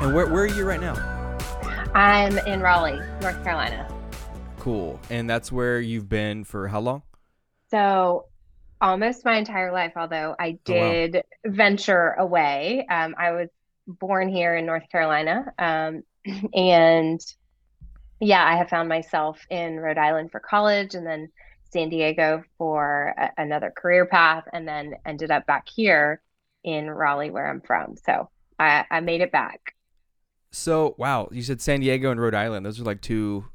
And where, where are you right now? I'm in Raleigh, North Carolina. Cool. And that's where you've been for how long? So, almost my entire life, although I Oh, wow. did venture away. Um, I was born here in North Carolina. Um, and yeah, I have found myself in Rhode Island for college and then San Diego for a another career path, and then ended up back here in Raleigh, where I'm from. So, I, I made it back. So, wow, you said San Diego and Rhode Island. Those are like two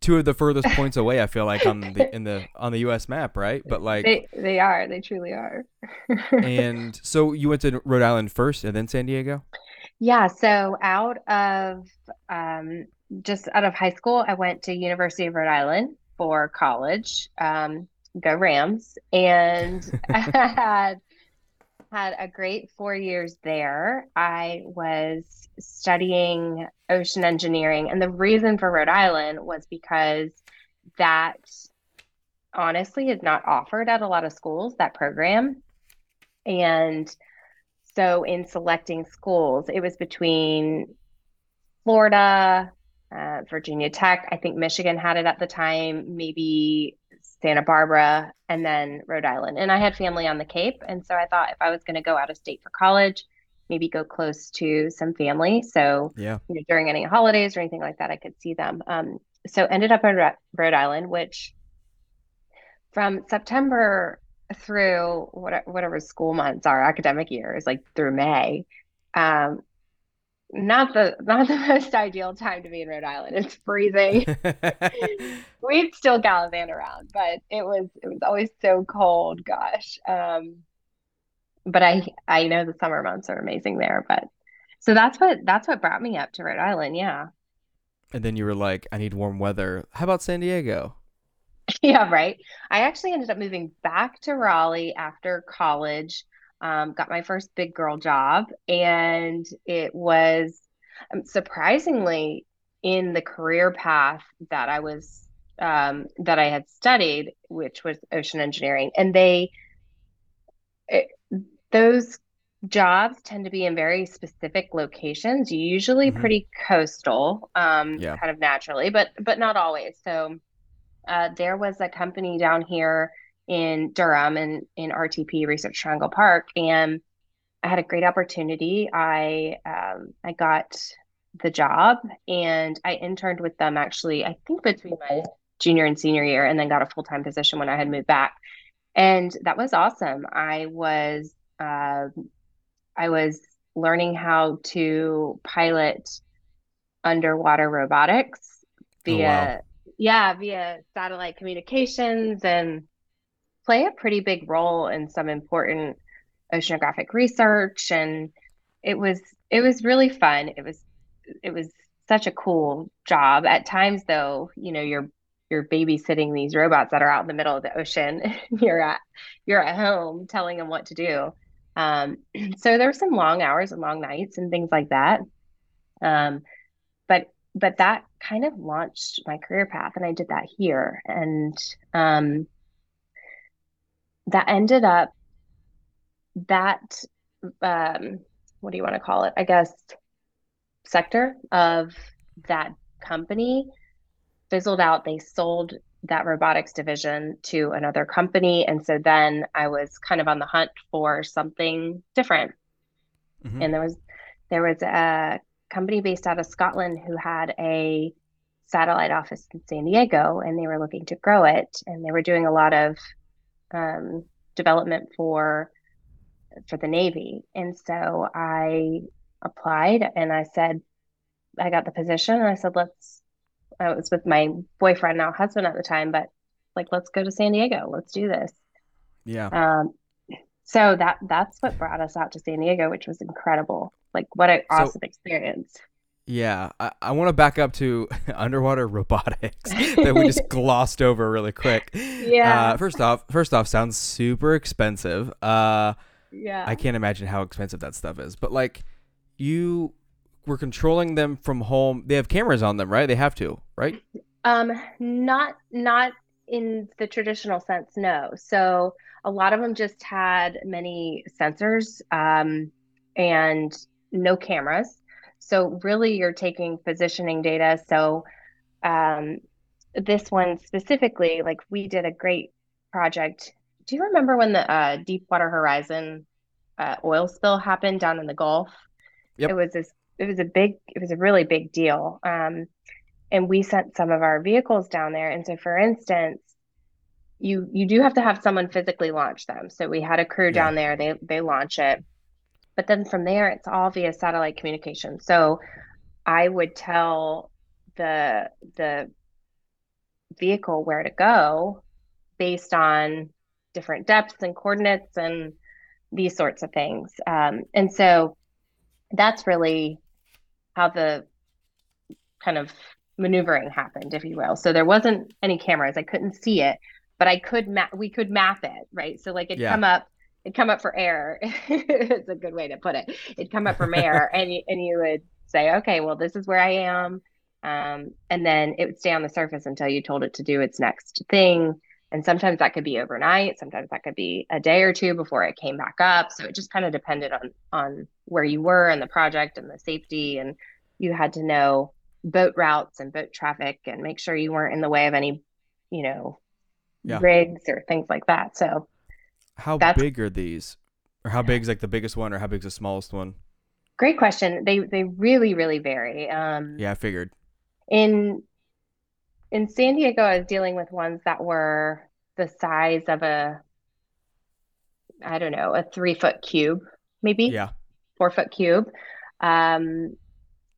two of the furthest points away, I feel like on the in the on the US map, right? But like They they are, they truly are. and so you went to Rhode Island first and then San Diego? Yeah, so out of um, just out of high school, I went to University of Rhode Island for college. Um, go Rams! And I had had a great four years there. I was studying ocean engineering, and the reason for Rhode Island was because that honestly is not offered at a lot of schools, that program. And so in selecting schools, it was between Florida, uh, Virginia Tech, I think Michigan had it at the time, maybe Santa Barbara, and then Rhode Island. And I had family on the Cape. And so I thought if I was going to go out of state for college, maybe go close to some family. So, Yeah. you know, during any holidays or anything like that, I could see them. Um, so ended up in Rhode Island, which from September through what, whatever school months are, academic years, like through May, um, not the not the most ideal time to be in Rhode Island. It's freezing. We'd still gallivant around, but it was it was always so cold. Gosh. Um, but I I know the summer months are amazing there. But so that's what that's what brought me up to Rhode Island. Yeah. and then you were like, I need warm weather. How about San Diego? Yeah, right. I actually ended up moving back to Raleigh after college. Um, got my first big girl job, and it was um, surprisingly in the career path that I was um, that I had studied, which was ocean engineering. And they it, those jobs tend to be in very specific locations, usually Mhm. pretty coastal, um, Yeah. kind of naturally, but but not always. So uh, there was a company down here in Durham and in RTP Research Triangle Park, and I had a great opportunity. I um, I got the job and I interned with them actually, I think between my junior and senior year, and then got a full-time position when I had moved back. And that was awesome. I was um I was learning how to pilot underwater robotics Oh, wow. via yeah, via satellite communications and play a pretty big role in some important oceanographic research and it was it was really fun. It was it was such a cool job. At times though, you know, you're you're babysitting these robots that are out in the middle of the ocean. You're at you're at home telling them what to do. Um, so there were some long hours and long nights and things like that. Um, but but that kind of launched my career path, and I did that here, and um, that ended up that um, what do you want to call it? I guess sector of that company fizzled out. They sold that robotics division to another company, and so then I was kind of on the hunt for something different. Mhm. And there was there was a company based out of Scotland who had a satellite office in San Diego, and they were looking to grow it, and they were doing a lot of um, development for for the Navy. And so I applied, and I said I got the position, and I said let's. I was with my boyfriend, now husband at the time, but like let's go to San Diego, let's do this. Yeah. Um, so that that's what brought us out to San Diego, which was incredible. Like what an So- awesome experience. Yeah, I, I want to back up to underwater robotics that we just glossed over really quick. Yeah. Uh, first off, first off, sounds super expensive. Uh, Yeah. I can't imagine how expensive that stuff is. But like, you were controlling them from home. They have cameras on them, right? They have to, right? Um, not not in the traditional sense, no. So a lot of them just had many sensors um, and no cameras. So really, you're taking positioning data. So um, this one specifically, like we did a great project. Do you remember when the uh, Deepwater Horizon uh, oil spill happened down in the Gulf? Yep. It was this. It was a big. It was a really big deal. Um, and we sent some of our vehicles down there. And so, for instance, you you do have to have someone physically launch them. So we had a crew Yeah. down there. They they launch it, but then from there, it's all via satellite communication. So I would tell the the vehicle where to go based on different depths and coordinates and these sorts of things. Um, and so that's really how the kind of maneuvering happened, if you will. So there wasn't any cameras. I couldn't see it, but I could map. We could map it, right? So like it Yeah. come up, it come up for air. it's a good way to put it. It'd come up from air, and you, and you would say, okay, well, this is where I am, um, and then it would stay on the surface until you told it to do its next thing. And sometimes that could be overnight. Sometimes that could be a day or two before it came back up. So it just kind of depended on on where you were and the project and the safety, and you had to know boat routes and boat traffic and make sure you weren't in the way of any, you know, Yeah. rigs or things like that. So How That's- big are these? Or how big is like the biggest one or how big is the smallest one? great question. They they really really vary. Um, Yeah, I figured. in in San Diego, I was dealing with ones that were the size of a, I don't know, a three foot cube, maybe Yeah. four foot cube. Um,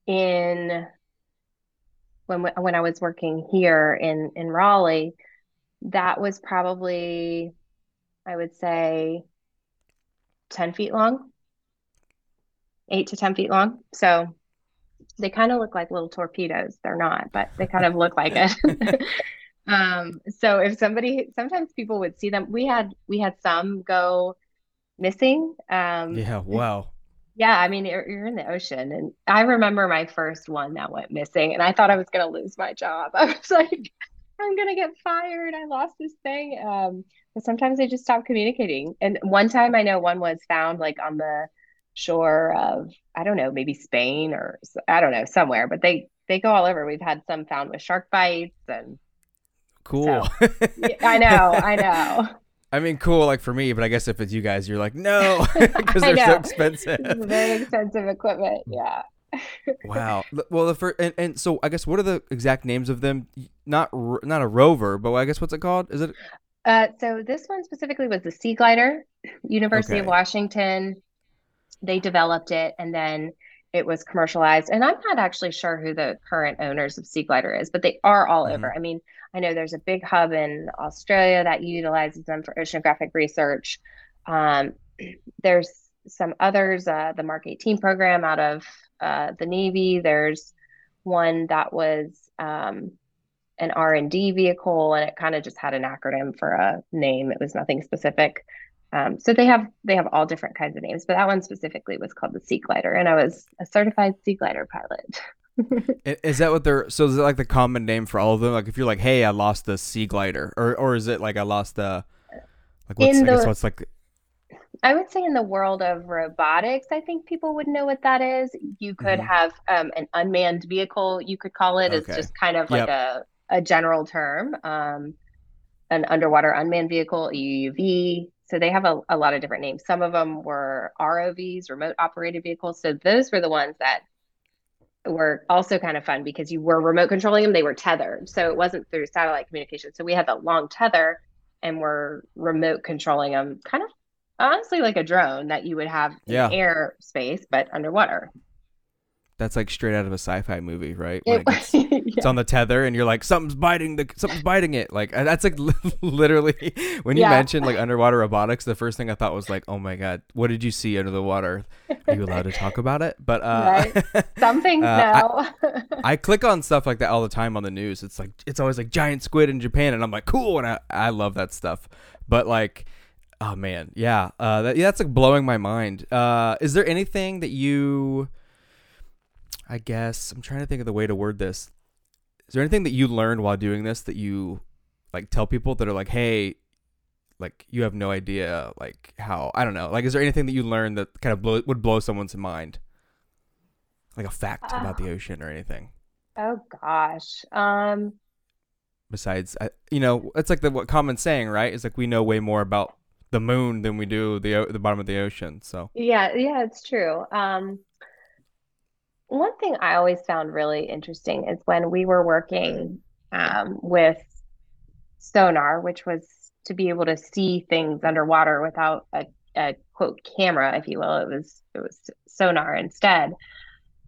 in when when I was working here in in Raleigh, that was probably, I would say, 10 feet long, eight to 10 feet long. So they kind of look like little torpedoes. They're not, but they kind of look like it. Um, so if somebody, sometimes people would see them. We had we had some go missing. Um, Yeah, wow. yeah, I mean, you're, you're in the ocean. And I remember my first one that went missing, and I thought I was going to lose my job. I was like, I'm going to get fired. I lost this thing. Um, sometimes they just stop communicating. And one time I know one was found like on the shore of, I don't know, maybe Spain or I don't know, somewhere, but they they go all over. We've had some found with shark bites and Cool. Yeah, I know, I know. I mean, cool, like for me, but I guess if it's you guys, you're like, no, because they're so expensive. Very expensive equipment. Mm. Yeah. Wow. Well, the first and, and so I guess what are the exact names of them? Not not a rover, but I guess what's it called? Is it? Uh, so this one specifically was the Sea Glider, University of Washington. They developed it and then it was commercialized. And I'm not actually sure who the current owners of Sea Glider is, but they are all Mhm. over. I mean, I know there's a big hub in Australia that utilizes them for oceanographic research. Um, there's some others, uh, the Mark 18 program out of uh, the Navy. There's one that was um, an R&D vehicle, and it kind of just had an acronym for a name. It was nothing specific. Um, so they have they have all different kinds of names, but that one specifically was called the Sea Glider, and I was a certified Sea Glider pilot. Is that what they're? So is it like the common name for all of them? Like if you're like, hey, I lost the sea glider, or or is it like I lost the like what's In I guess the- what's like I would say in the world of robotics, I think people would know what that is. You could Mhm. have um, an unmanned vehicle, you could call it. It's Okay. just kind of like Yep. a, a general term. Um, an underwater unmanned vehicle, a UUV. So they have a, a lot of different names. Some of them were ROVs, remote operated vehicles. So those were the ones that were also kind of fun because you were remote controlling them. They were tethered. So it wasn't through satellite communication. So we had the long tether and we're remote controlling them kind of honestly like a drone that you would have in air space, but underwater. That's like straight out of a sci-fi movie, right? It Like it's, on the tether, and you're like, something's biting the something's biting it. Like uh, that's like literally when you Yeah. mentioned like underwater robotics, the first thing I thought was like, oh my god, what did you see under the water? Are you allowed to talk about it? But uh, Some things Uh, no. I click on stuff like that all the time on the news. It's like it's always like giant squid in Japan, and I'm like, cool, and I, I love that stuff. But like, oh man, yeah, uh, that, yeah, that's like blowing my mind. Uh, is there anything that you, I guess I'm trying to think of the way to word this. Is there anything that you learned while doing this that you like tell people that are like, hey, like you have no idea like how I don't know like is there anything that you learned that kind of blow, would blow someone's mind? like a fact about the ocean or anything? Oh gosh. Um, Besides, I, you know, it's like the what common saying, right? Is like we know way more about the moon than we do the the bottom of the ocean. So yeah, yeah, it's true. Um, one thing I always found really interesting is when we were working um, with sonar, which was to be able to see things underwater without a, a quote camera, if you will. It was it was sonar instead.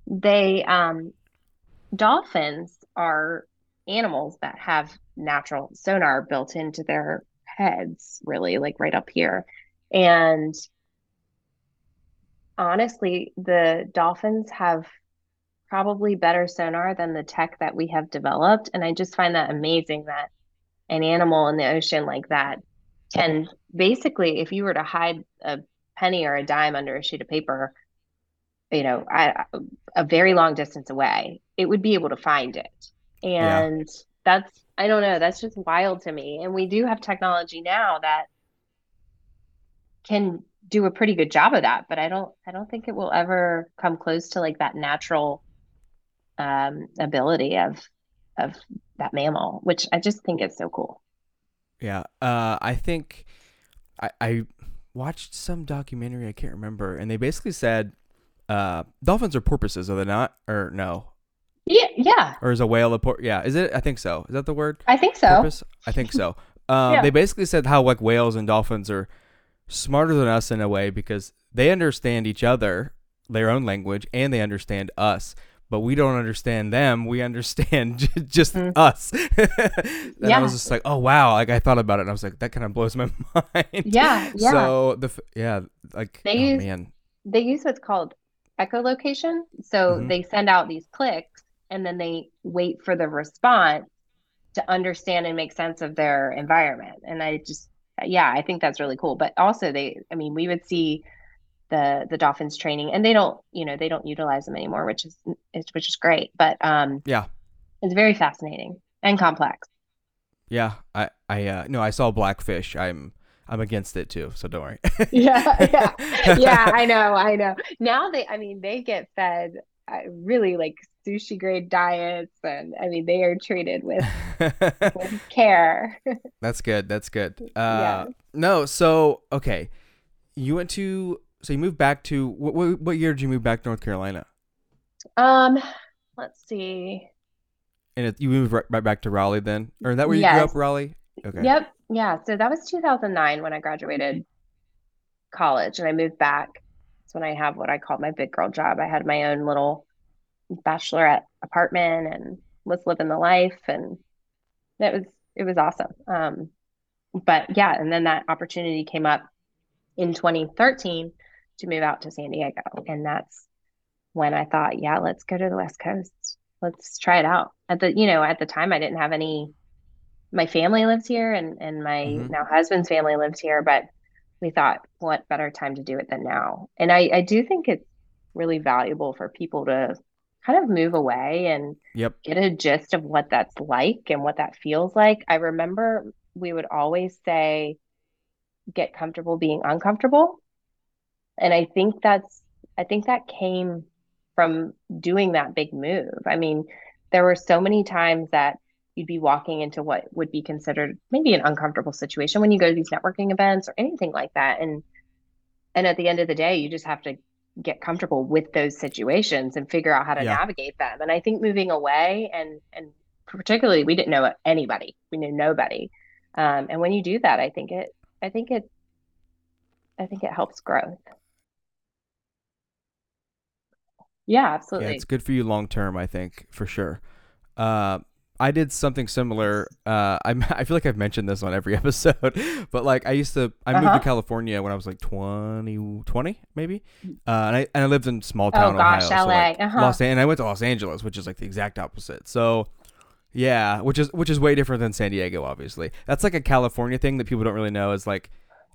They um, dolphins are animals that have natural sonar built into their heads, really, like right up here. And honestly, the dolphins have probably better sonar than the tech that we have developed. And I just find that amazing that an animal in the ocean like that can basically, if you were to hide a penny or a dime under a sheet of paper, you know, I, a very long distance away, it would be able to find it. And yeah. that's, I don't know, that's just wild to me. And we do have technology now that can do a pretty good job of that, but I don't, I don't think it will ever come close to like that natural um, ability of, of that mammal, which I just think is so cool. Yeah. Uh, I think I, I watched some documentary, I can't remember, and they basically said uh, dolphins are porpoises, are they not? Or no? Yeah, yeah. Or is a whale a por? Yeah, is it? I think so. Is that the word? I think so. Porpoise? I think so. Um, Yeah. They basically said how like whales and dolphins are smarter than us in a way because they understand each other, their own language, and they understand us. But we don't understand them. We understand j- just Mhm. us. and I was just like, oh wow! Like I thought about it, and I was like, that kind of blows my mind. Yeah, yeah. So the f- yeah, like They oh use- man, They use what's called echolocation. So Mhm. they send out these clicks and then they wait for the response to understand and make sense of their environment. And I just, yeah, I think that's really cool. But also they, I mean, we would see the the dolphins training and they don't, you know, they don't utilize them anymore, which is which is great. But um yeah. it's very fascinating and complex. Yeah, I I uh, no, I saw Blackfish. I'm I'm against it too, so don't worry. yeah, yeah, yeah. I know, I know. Now they, I mean, they get fed uh, really like sushi grade diets, and I mean, they are treated with with care. That's good. That's good. Uh, Yeah. No, so okay, you went to so you moved back to what what, what year did you move back to North Carolina? Um, let's see. And it, you moved right, right back to Raleigh then, or that where you grew up, Raleigh? Okay. Yep, yeah. So that was 2009 when I graduated college, and I moved back. That's when I have what I call my big girl job. I had my own little bachelorette apartment and was living the life, and it was it was awesome. Um, but yeah, and then that opportunity came up in 2013 to move out to San Diego, and that's when I thought, yeah, let's go to the West Coast. Let's try it out. At the, you know, at the time I didn't have any my family lives here and and my Mhm. now husband's family lives here, but we thought what better time to do it than now. And I I do think it's really valuable for people to kind of move away and Yep. get a gist of what that's like and what that feels like. I remember we would always say, get comfortable being uncomfortable. And I think that's, I think that came from doing that big move. I mean, there were so many times that you'd be walking into what would be considered maybe an uncomfortable situation when you go to these networking events or anything like that. And, and at the end of the day, you just have to get comfortable with those situations and figure out how to Yeah. navigate them. And I think moving away and and particularly we didn't know anybody. We knew nobody. Um, and when you do that, I think it I think it I think it helps growth. Yeah, absolutely. Yeah, it's good for you long term, I think, for sure. Uh, I did something similar. Uh, I I feel like I've mentioned this on every episode, but like I used to, I moved Uh-huh. to California when I was like 20, 20 maybe, uh, and I and I lived in small Oh town gosh, Ohio, so like LA. Uh-huh. Los An- and I went to Los Angeles, which is like the exact opposite. So. Yeah, which is which is way different than San Diego, obviously. That's like a California thing that people don't really know. Is like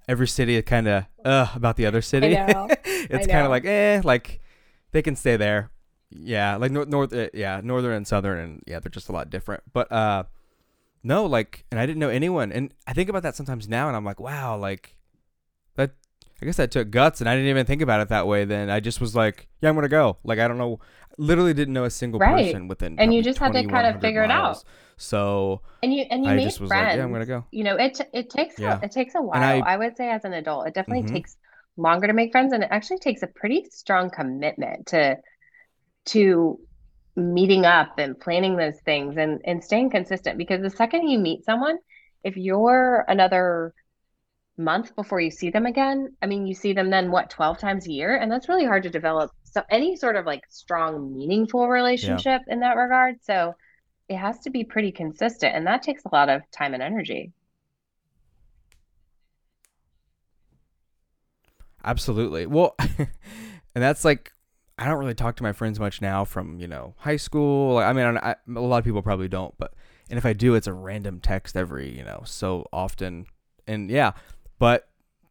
every city is kind of uh about the other city. know. it's kind of like eh, like they can stay there. Yeah, like north, north, uh, yeah, northern and southern, and yeah, they're just a lot different. But uh, no, like, and I didn't know anyone, and I think about that sometimes now, and I'm like, wow, like that. I guess that took guts, and I didn't even think about it that way. Then I just was like, yeah, I'm gonna go. Like I don't know, literally didn't know a single Right. person within. And you just had to kind of 2100 figure it out. So And you and you I made friends. like, yeah, I'm gonna go. You know, it t- it takes Yeah. a, it takes a while. I- I, would say as an adult, it definitely Mhm. takes longer to make friends, and it actually takes a pretty strong commitment to to meeting up and planning those things and and staying consistent. Because the second you meet someone, if you're another month before you see them again, I mean, you see them then what, 12 times a year, and that's really hard to develop so any sort of like strong, meaningful relationship in that regard. So it has to be pretty consistent, and that takes a lot of time and energy. Absolutely. Well, and that's like I don't really talk to my friends much now from you know high school. I mean, a lot of people probably don't, but and if I do, it's a random text every you know so often. And yeah, but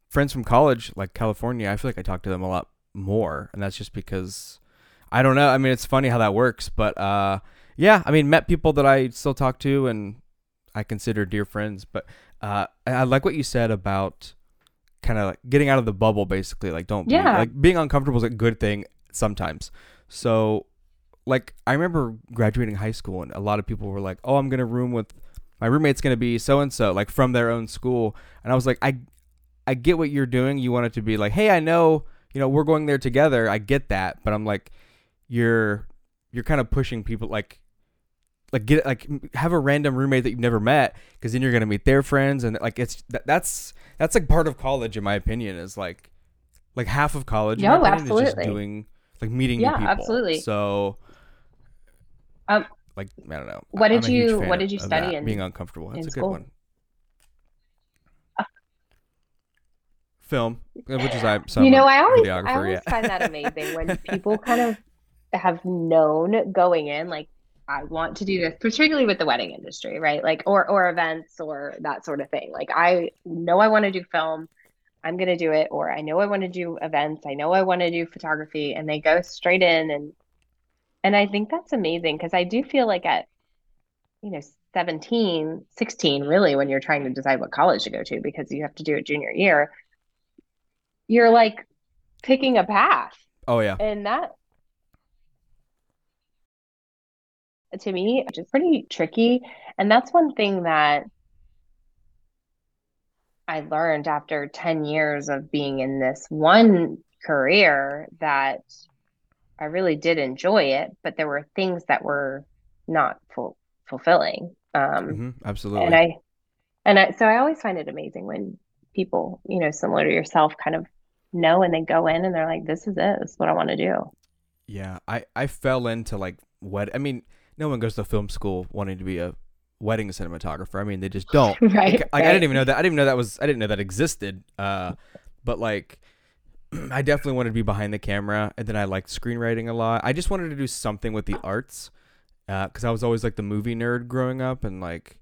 friends from college, like California, I feel like I talk to them a lot more, and that's just because I don't know. I mean, it's funny how that works, but uh, yeah, I mean, met people that I still talk to and I consider dear friends. But uh, I like what you said about kind of like getting out of the bubble basically like don't be, Yeah. like being uncomfortable is a good thing sometimes. So like i remember graduating high school and a lot of people were like oh i'm gonna room with my roommate's gonna be so and so like from their own school. And i was like i i get what you're doing. You want it to be like hey i know you know we're going there together. I get that but i'm like you're you're kind of pushing people like like get like have a random roommate that you've never met because then you're gonna meet their friends and like it's that, that's that's like part of college in my opinion is like like half of college in my Yo, is just absolutely. doing like meeting Yeah, people absolutely. so Um, like I don't know what did you- what did you study in- being uncomfortable that's in a good school? one film uh, which is I You know, I always I always yeah find that amazing when people kind of have known going in, like, I want to do this, particularly with the wedding industry, right? Like, or or events or that sort of thing. Like, I know I want to do film, I'm gonna do it, or I know I want to do events, I know I want to do photography, and they go straight in and and I think that's amazing because I do feel like at, you know, 17, 16, really, when you're trying to decide what college to go to because you have to do it junior year, you're like picking a path. oh yeah And that, to me, which is pretty tricky. And that's one thing that I learned after 10 years of being in this one career that I really did enjoy it, but there were things that were not ful fulfilling. Um, hmm absolutely and I, and I, so I always find it amazing when people, you know, similar to yourself, kind of know and they go in and they're like, this is it. This is what I want to do. Yeah, I I fell into like what I mean. No one goes to film school wanting to be a wedding cinematographer. I mean, they just don't. Right. Like, like, I didn't even know that. I didn't even know that was. I didn't know that existed. Uh, but like, I definitely wanted to be behind the camera, and then I liked screenwriting a lot. I just wanted to do something with the arts, because I was always like the movie nerd growing up, and like,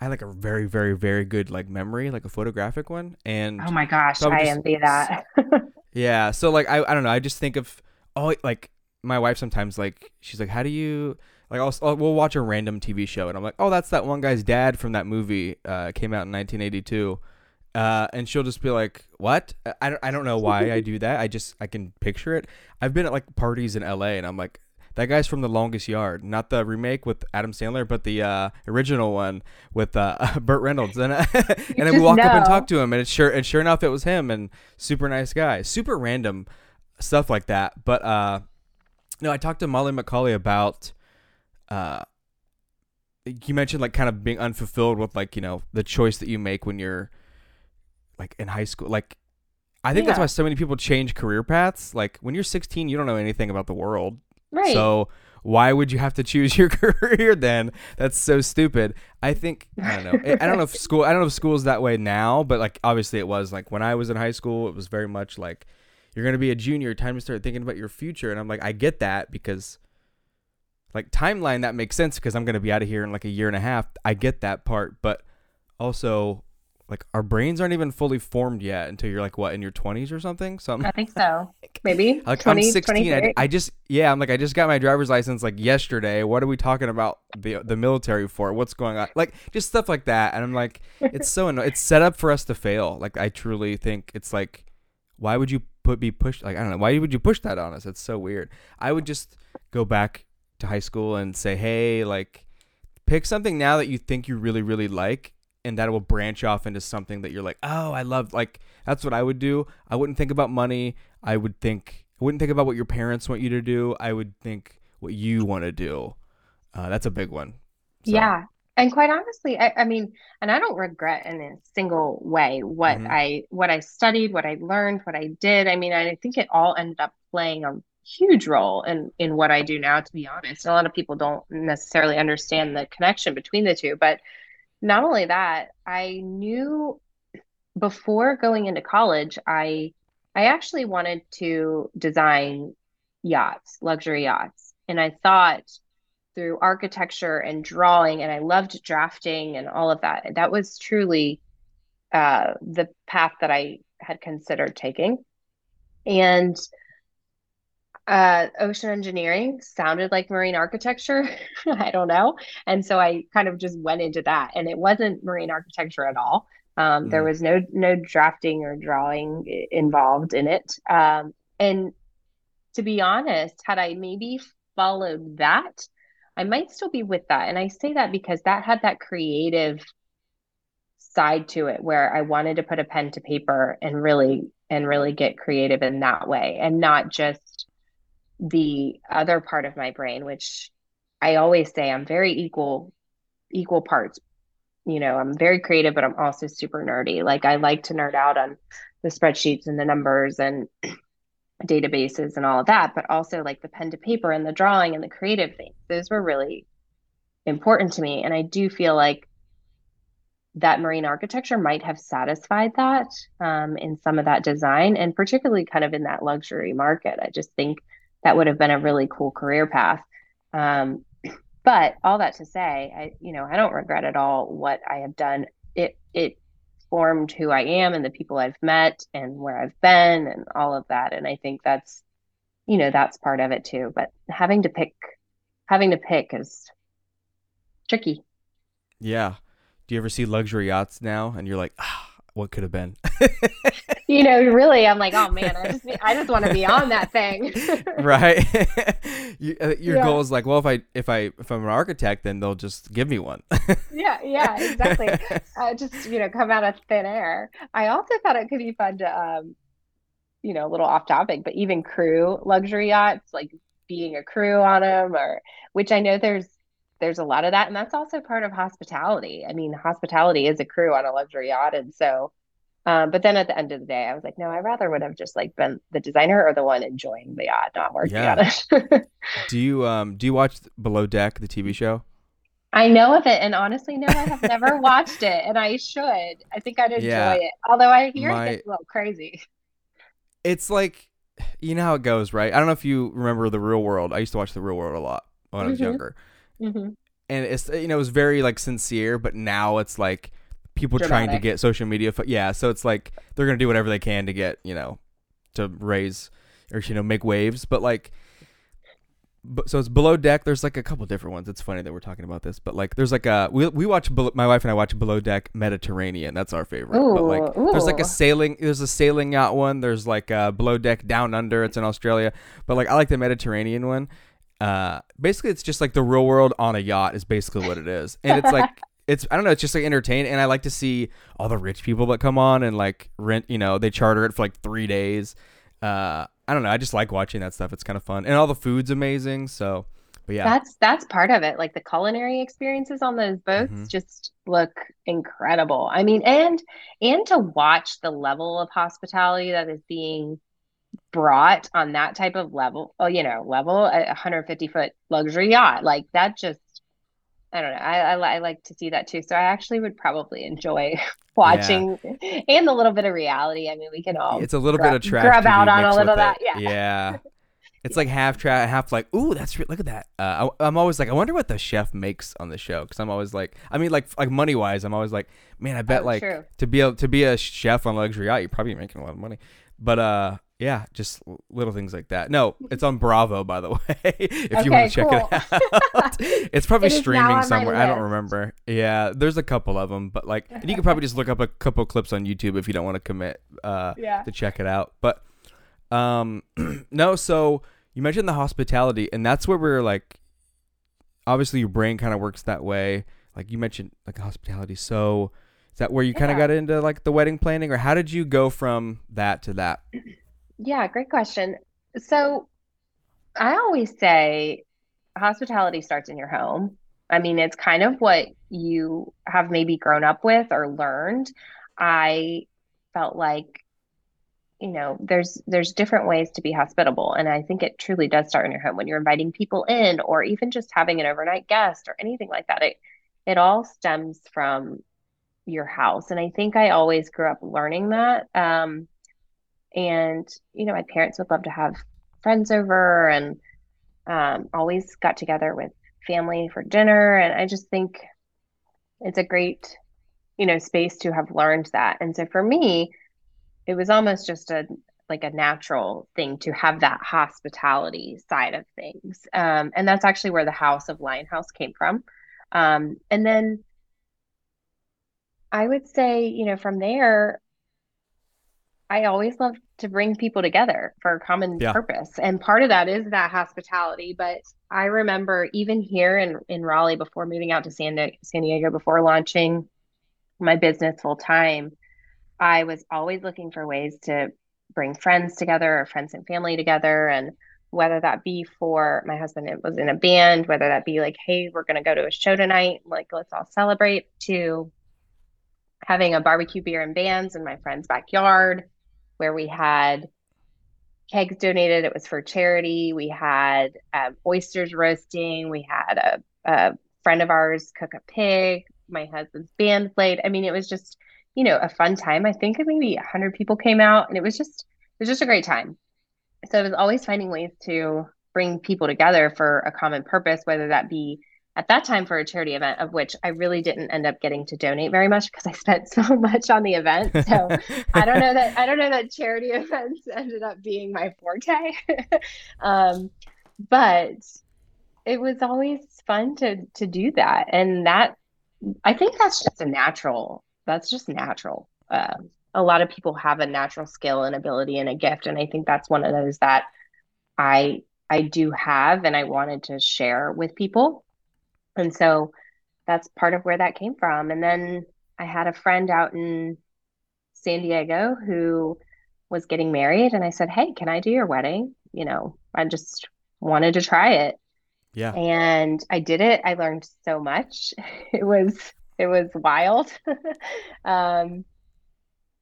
I had like a very, very, very good like memory, like a photographic one, and Oh my gosh, So I just- envy that. yeah. So like I I don't know. I just think of oh like my wife sometimes like she's like how do you like I'll, I'll we'll watch a random TV show and I'm like oh that's that one guy's dad from that movie uh came out in 1982. Uh, and she'll just be like, "What? I don't, I don't know why I do that. I just I can picture it. I've been at like parties in L.A. and I'm like, that guy's from The Longest Yard, not the remake with Adam Sandler, but the uh, original one with uh, Burt Reynolds. And and then we walk up and talk to him, and it's sure and sure enough, it was him. And super nice guy, super random stuff like that. But uh, no, I talked to Molly McCauley about uh, you mentioned like kind of being unfulfilled with like you know the choice that you make when you're like in high school, like. I think that's why so many people change career paths. Like when you're 16, you don't know anything about the world. Right. So why would you have to choose your career then? That's so stupid. I think I don't know. I I don't know if school. I don't know if school's that way now, but like obviously it was. Like when I was in high school, it was very much like you're gonna be a junior. Time to start thinking about your future. And I'm like, I get that because like timeline that makes sense because I'm gonna be out of here in like a year and a half. I get that part, but also like our brains aren't even fully formed yet until you're like what in your 20s or something. So I'm I think so. Maybe like 20, I'm 16. I, I just yeah, I'm like I just got my driver's license like yesterday. What are we talking about the the military for? What's going on? Like just stuff like that. And I'm like, it's so it's set up for us to fail. Like I truly think it's like why would you put be pushed like I don't know why would you push that on us? It's so weird. I would just go back to high school and say, hey, like pick something now that you think you really really like and that will branch off into something that you're like, oh, I love. Like that's what I would do. I wouldn't think about money. I would think. I wouldn't think about what your parents want you to do. I would think what you want to do. Uh, that's a big one. So. Yeah, and quite honestly, I, I, mean, and I don't regret in a single way what mm-hmm. I what I studied, what I learned, what I did. I mean, I think it all ended up playing a huge role in in what I do now. To be honest, and a lot of people don't necessarily understand the connection between the two, but not only that, I knew before going into college, I I actually wanted to design yachts, luxury yachts. And I thought through architecture and drawing, and I loved drafting and all of that. That was truly uh, the path that I had considered taking. And uh, ocean engineering sounded like marine architecture. I don't know. And so I kind of just went into that. And it wasn't marine architecture at all. Um, mm. There was no no drafting or drawing involved in it. Um, and to be honest, had I maybe followed that, I might still be with that. And I say that because that had that creative side to it where I wanted to put a pen to paper and really and really get creative in that way and not just the other part of my brain, which I always say I'm very equal, equal parts. You know, I'm very creative, but I'm also super nerdy. Like I like to nerd out on the spreadsheets and the numbers and databases and all of that, but also like the pen to paper and the drawing and the creative things. Those were really important to me. And I do feel like that marine architecture might have satisfied that um, in some of that design and particularly kind of in that luxury market. I just think that would have been a really cool career path. Um, but all that to say, I you know I don't regret at all what I have done. It it formed who I am and the people I've met and where I've been and all of that. And I think that's you know that's part of it too. But having to pick having to pick is tricky. Yeah. Do you ever see luxury yachts now and you're like, ah, what could have been? you know, really, I'm like, oh man, I just, I just want to be on that thing. right. you, uh, your yeah. goal is like, well, if I, if I, if I'm an architect, then they'll just give me one. yeah, yeah, exactly. Uh, just you know, come out of thin air. I also thought it could be fun to, um, you know, a little off topic, but even crew luxury yachts, like being a crew on them, or which I know there's there's a lot of that and that's also part of hospitality i mean hospitality is a crew on a luxury yacht and so um, but then at the end of the day, I was like, no, I rather would have just like been the designer or the one enjoying the yacht, not working yeah. on it. do you um do you watch Below Deck, the TV show? I know of it, and honestly, no, I have never watched it, and I should. I think I'd enjoy yeah. it, although I hear My, it gets a little crazy. It's like, you know how it goes, right? I don't know if you remember the Real World. I used to watch the Real World a lot when I was mm-hmm. younger, mm-hmm. and it's you know it was very like sincere, but now it's like people Dramatic. trying to get social media. Fo- yeah, so it's like they're gonna do whatever they can to get you know to raise or you know make waves, but like. But, so it's below deck. There's like a couple different ones. It's funny that we're talking about this, but like there's like a we we watch my wife and I watch below deck Mediterranean. That's our favorite. Ooh, but like ooh. there's like a sailing there's a sailing yacht one. There's like a below deck down under. It's in Australia. But like I like the Mediterranean one. Uh, basically it's just like the real world on a yacht is basically what it is, and it's like it's I don't know, it's just like entertaining and I like to see all the rich people that come on and like rent, you know, they charter it for like 3 days. Uh I don't know, I just like watching that stuff. It's kind of fun. And all the food's amazing, so but yeah. That's that's part of it. Like the culinary experiences on those boats mm-hmm. just look incredible. I mean, and and to watch the level of hospitality that is being brought on that type of level, oh, you know, level a 150 foot luxury yacht. Like that just I don't know. I, I, I, like to see that too. So I actually would probably enjoy watching yeah. and a little bit of reality. I mean, we can all it's a little bit of trash grab out on a little of that. Yeah. Yeah. It's like half trash, half like, ooh, that's re- look at that. Uh, I, am always like, I wonder what the chef makes on the show because I'm always like, I mean, like like money wise, I'm always like, man, I bet oh, like true. to be able to be a chef on luxury yacht, you're probably making a lot of money. But uh, yeah, just little things like that. No, it's on Bravo, by the way. if Okay, you want to check cool. it out, it's probably It streaming somewhere. I don't remember. Yeah, there's a couple of them, but like, and you can probably just look up a couple clips on YouTube if you don't want to commit uh, Yeah. to check it out. But um, no, so you mentioned the hospitality, and that's where we're like, obviously your brain kind of works that way. Like you mentioned, like hospitality. So is that where you kind of Yeah. got into like the wedding planning, or how did you go from that to that? Yeah, great question. So I always say hospitality starts in your home. I mean, it's kind of what you have maybe grown up with or learned. I felt like, you know, there's there's different ways to be hospitable, and I think it truly does start in your home when you're inviting people in, or even just having an overnight guest or anything like that. It it all stems from your house, and I think I always grew up learning that. Um, and you know, my parents would love to have friends over, and um, always got together with family for dinner, and I just think it's a great, you know, space to have learned that. And so for me, it was almost just a like a natural thing to have that hospitality side of things. Um, and that's actually where the House of Lionhouse came from. Um, and then I would say, you know, from there, I always love to bring people together for a common Yeah. purpose. And part of that is that hospitality. But I remember even here in, in Raleigh before moving out to San, San Diego, before launching my business full time, I was always looking for ways to bring friends together or friends and family together. And whether that be for my husband, it was in a band, whether that be like, hey, we're going to go to a show tonight, like, let's all celebrate, to having a barbecue beer and bands in my friend's backyard where we had kegs donated. It was for charity. We had um, oysters roasting. We had a, a friend of ours cook a pig. My husband's band played. I mean, it was just, you know, a fun time. I think maybe 100 people came out and it was just, it was just a great time. So it was always finding ways to bring people together for a common purpose, whether that be at that time for a charity event, of which I really didn't end up getting to donate very much because I spent so much on the event. So I don't know that I don't know that charity events ended up being my forte. um, but it was always fun to to do that, and that I think that's just a natural. That's just natural. Um, a lot of people have a natural skill and ability and a gift, and I think that's one of those that I I do have, and I wanted to share with people. And so that's part of where that came from. And then I had a friend out in San Diego who was getting married, and I said, Hey, can I do your wedding? You know, I just wanted to try it. yeah. And I did it. I learned so much. It was it was wild. Um,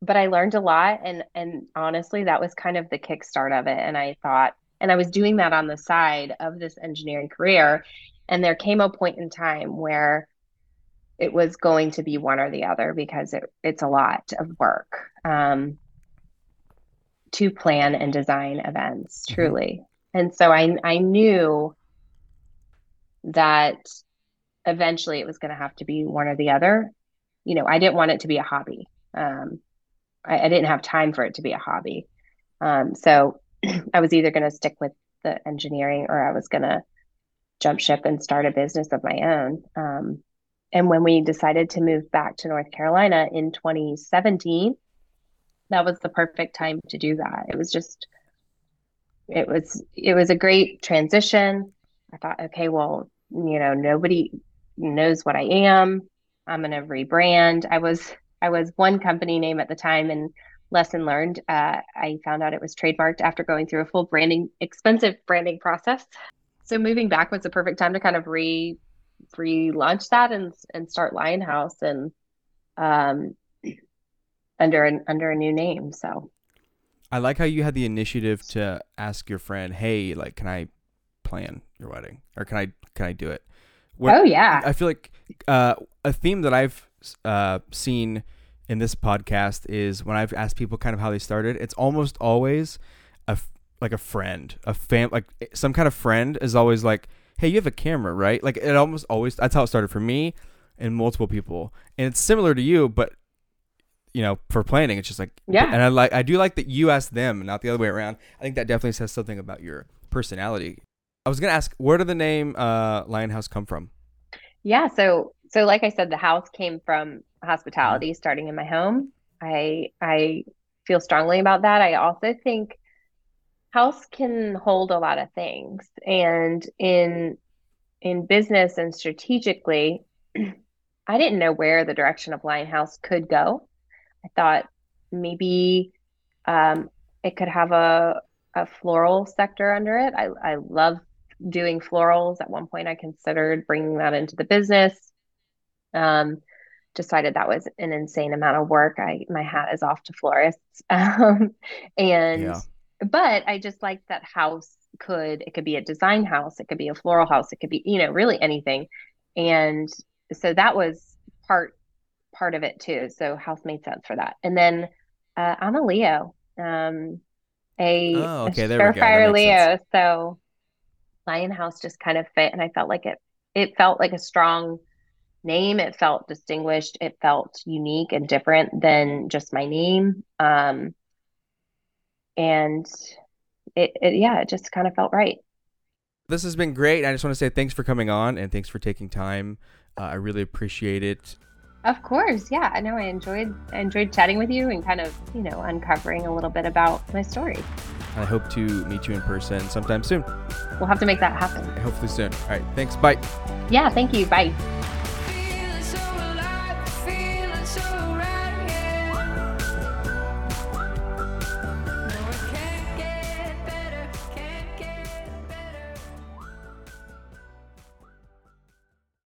but I learned a lot and and honestly that was kind of the kickstart of it. And I thought, and I was doing that on the side of this engineering career. And there came a point in time where it was going to be one or the other because it, it's a lot of work um, to plan and design events, Mhm. truly. And so I I knew that eventually it was going to have to be one or the other. You know, I didn't want it to be a hobby. Um, I, I didn't have time for it to be a hobby. Um, so I was either going to stick with the engineering or I was going to jump ship and start a business of my own. Um, and when we decided to move back to North Carolina in 2017, that was the perfect time to do that. It was just, it was, it was a great transition. I thought, okay, well, you know, nobody knows what I am. I'm going to rebrand. I was, I was one company name at the time and lesson learned. Uh, I found out it was trademarked after going through a full branding, expensive branding process. So moving back was the perfect time to kind of re relaunch that and and start Lionhouse and um under an under a new name. So I like how you had the initiative to ask your friend, "Hey, like, can I plan your wedding, or can I can I do it?" What- oh yeah. I feel like uh, a theme that I've uh, seen in this podcast is when I've asked people kind of how they started. It's almost always a like a friend, a fam, like some kind of friend is always like, "Hey, you have a camera, right?" Like it almost always. That's how it started for me and multiple people. And it's similar to you, but you know, for planning. It's just like Yeah. And I like I do like that you asked them, not the other way around. I think that definitely says something about your personality. I was gonna ask, where did the name uh, Lion House come from? Yeah, so so like I said, the house came from hospitality starting in my home. I I feel strongly about that. I also think house can hold a lot of things. And in in business and strategically, I didn't know where the direction of Lion House could go. I thought maybe um, it could have a a floral sector under it. I I love doing florals. At one point, I considered bringing that into the business. Um, decided that was an insane amount of work. I my hat is off to florists. Um, and Yeah. But I just like that house could it could be a design house, it could be a floral house, it could be, you know, really anything. And so that was part part of it too. So house made sense for that. And then uh, I'm a Leo. Um, a, Oh, a okay, there we go. Surefire Leo. sense. So Lion House just kind of fit, and I felt like it. It felt like a strong name. It felt distinguished. It felt unique and different than just my name. Um, and it, it, yeah, it just kind of felt right. This has been great. I just want to say thanks for coming on and thanks for taking time. Uh, I really appreciate it. Of course, yeah. I know I enjoyed I enjoyed chatting with you and kind of you know uncovering a little bit about my story. I hope to meet you in person sometime soon. We'll have to make that happen. Hopefully soon. All right. Thanks. Bye. Yeah, thank you. Bye.